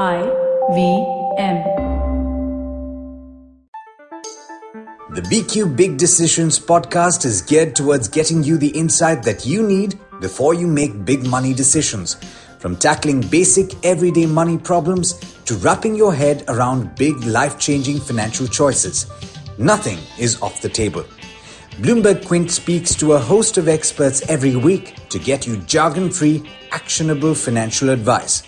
I V M. The BQ Big Decisions podcast is geared towards getting you the insight that you need before you make big money decisions. From tackling basic everyday money problems to wrapping your head around big life changing financial choices, nothing is off the table. Bloomberg Quint speaks to a host of experts every week to get you jargon free, actionable financial advice.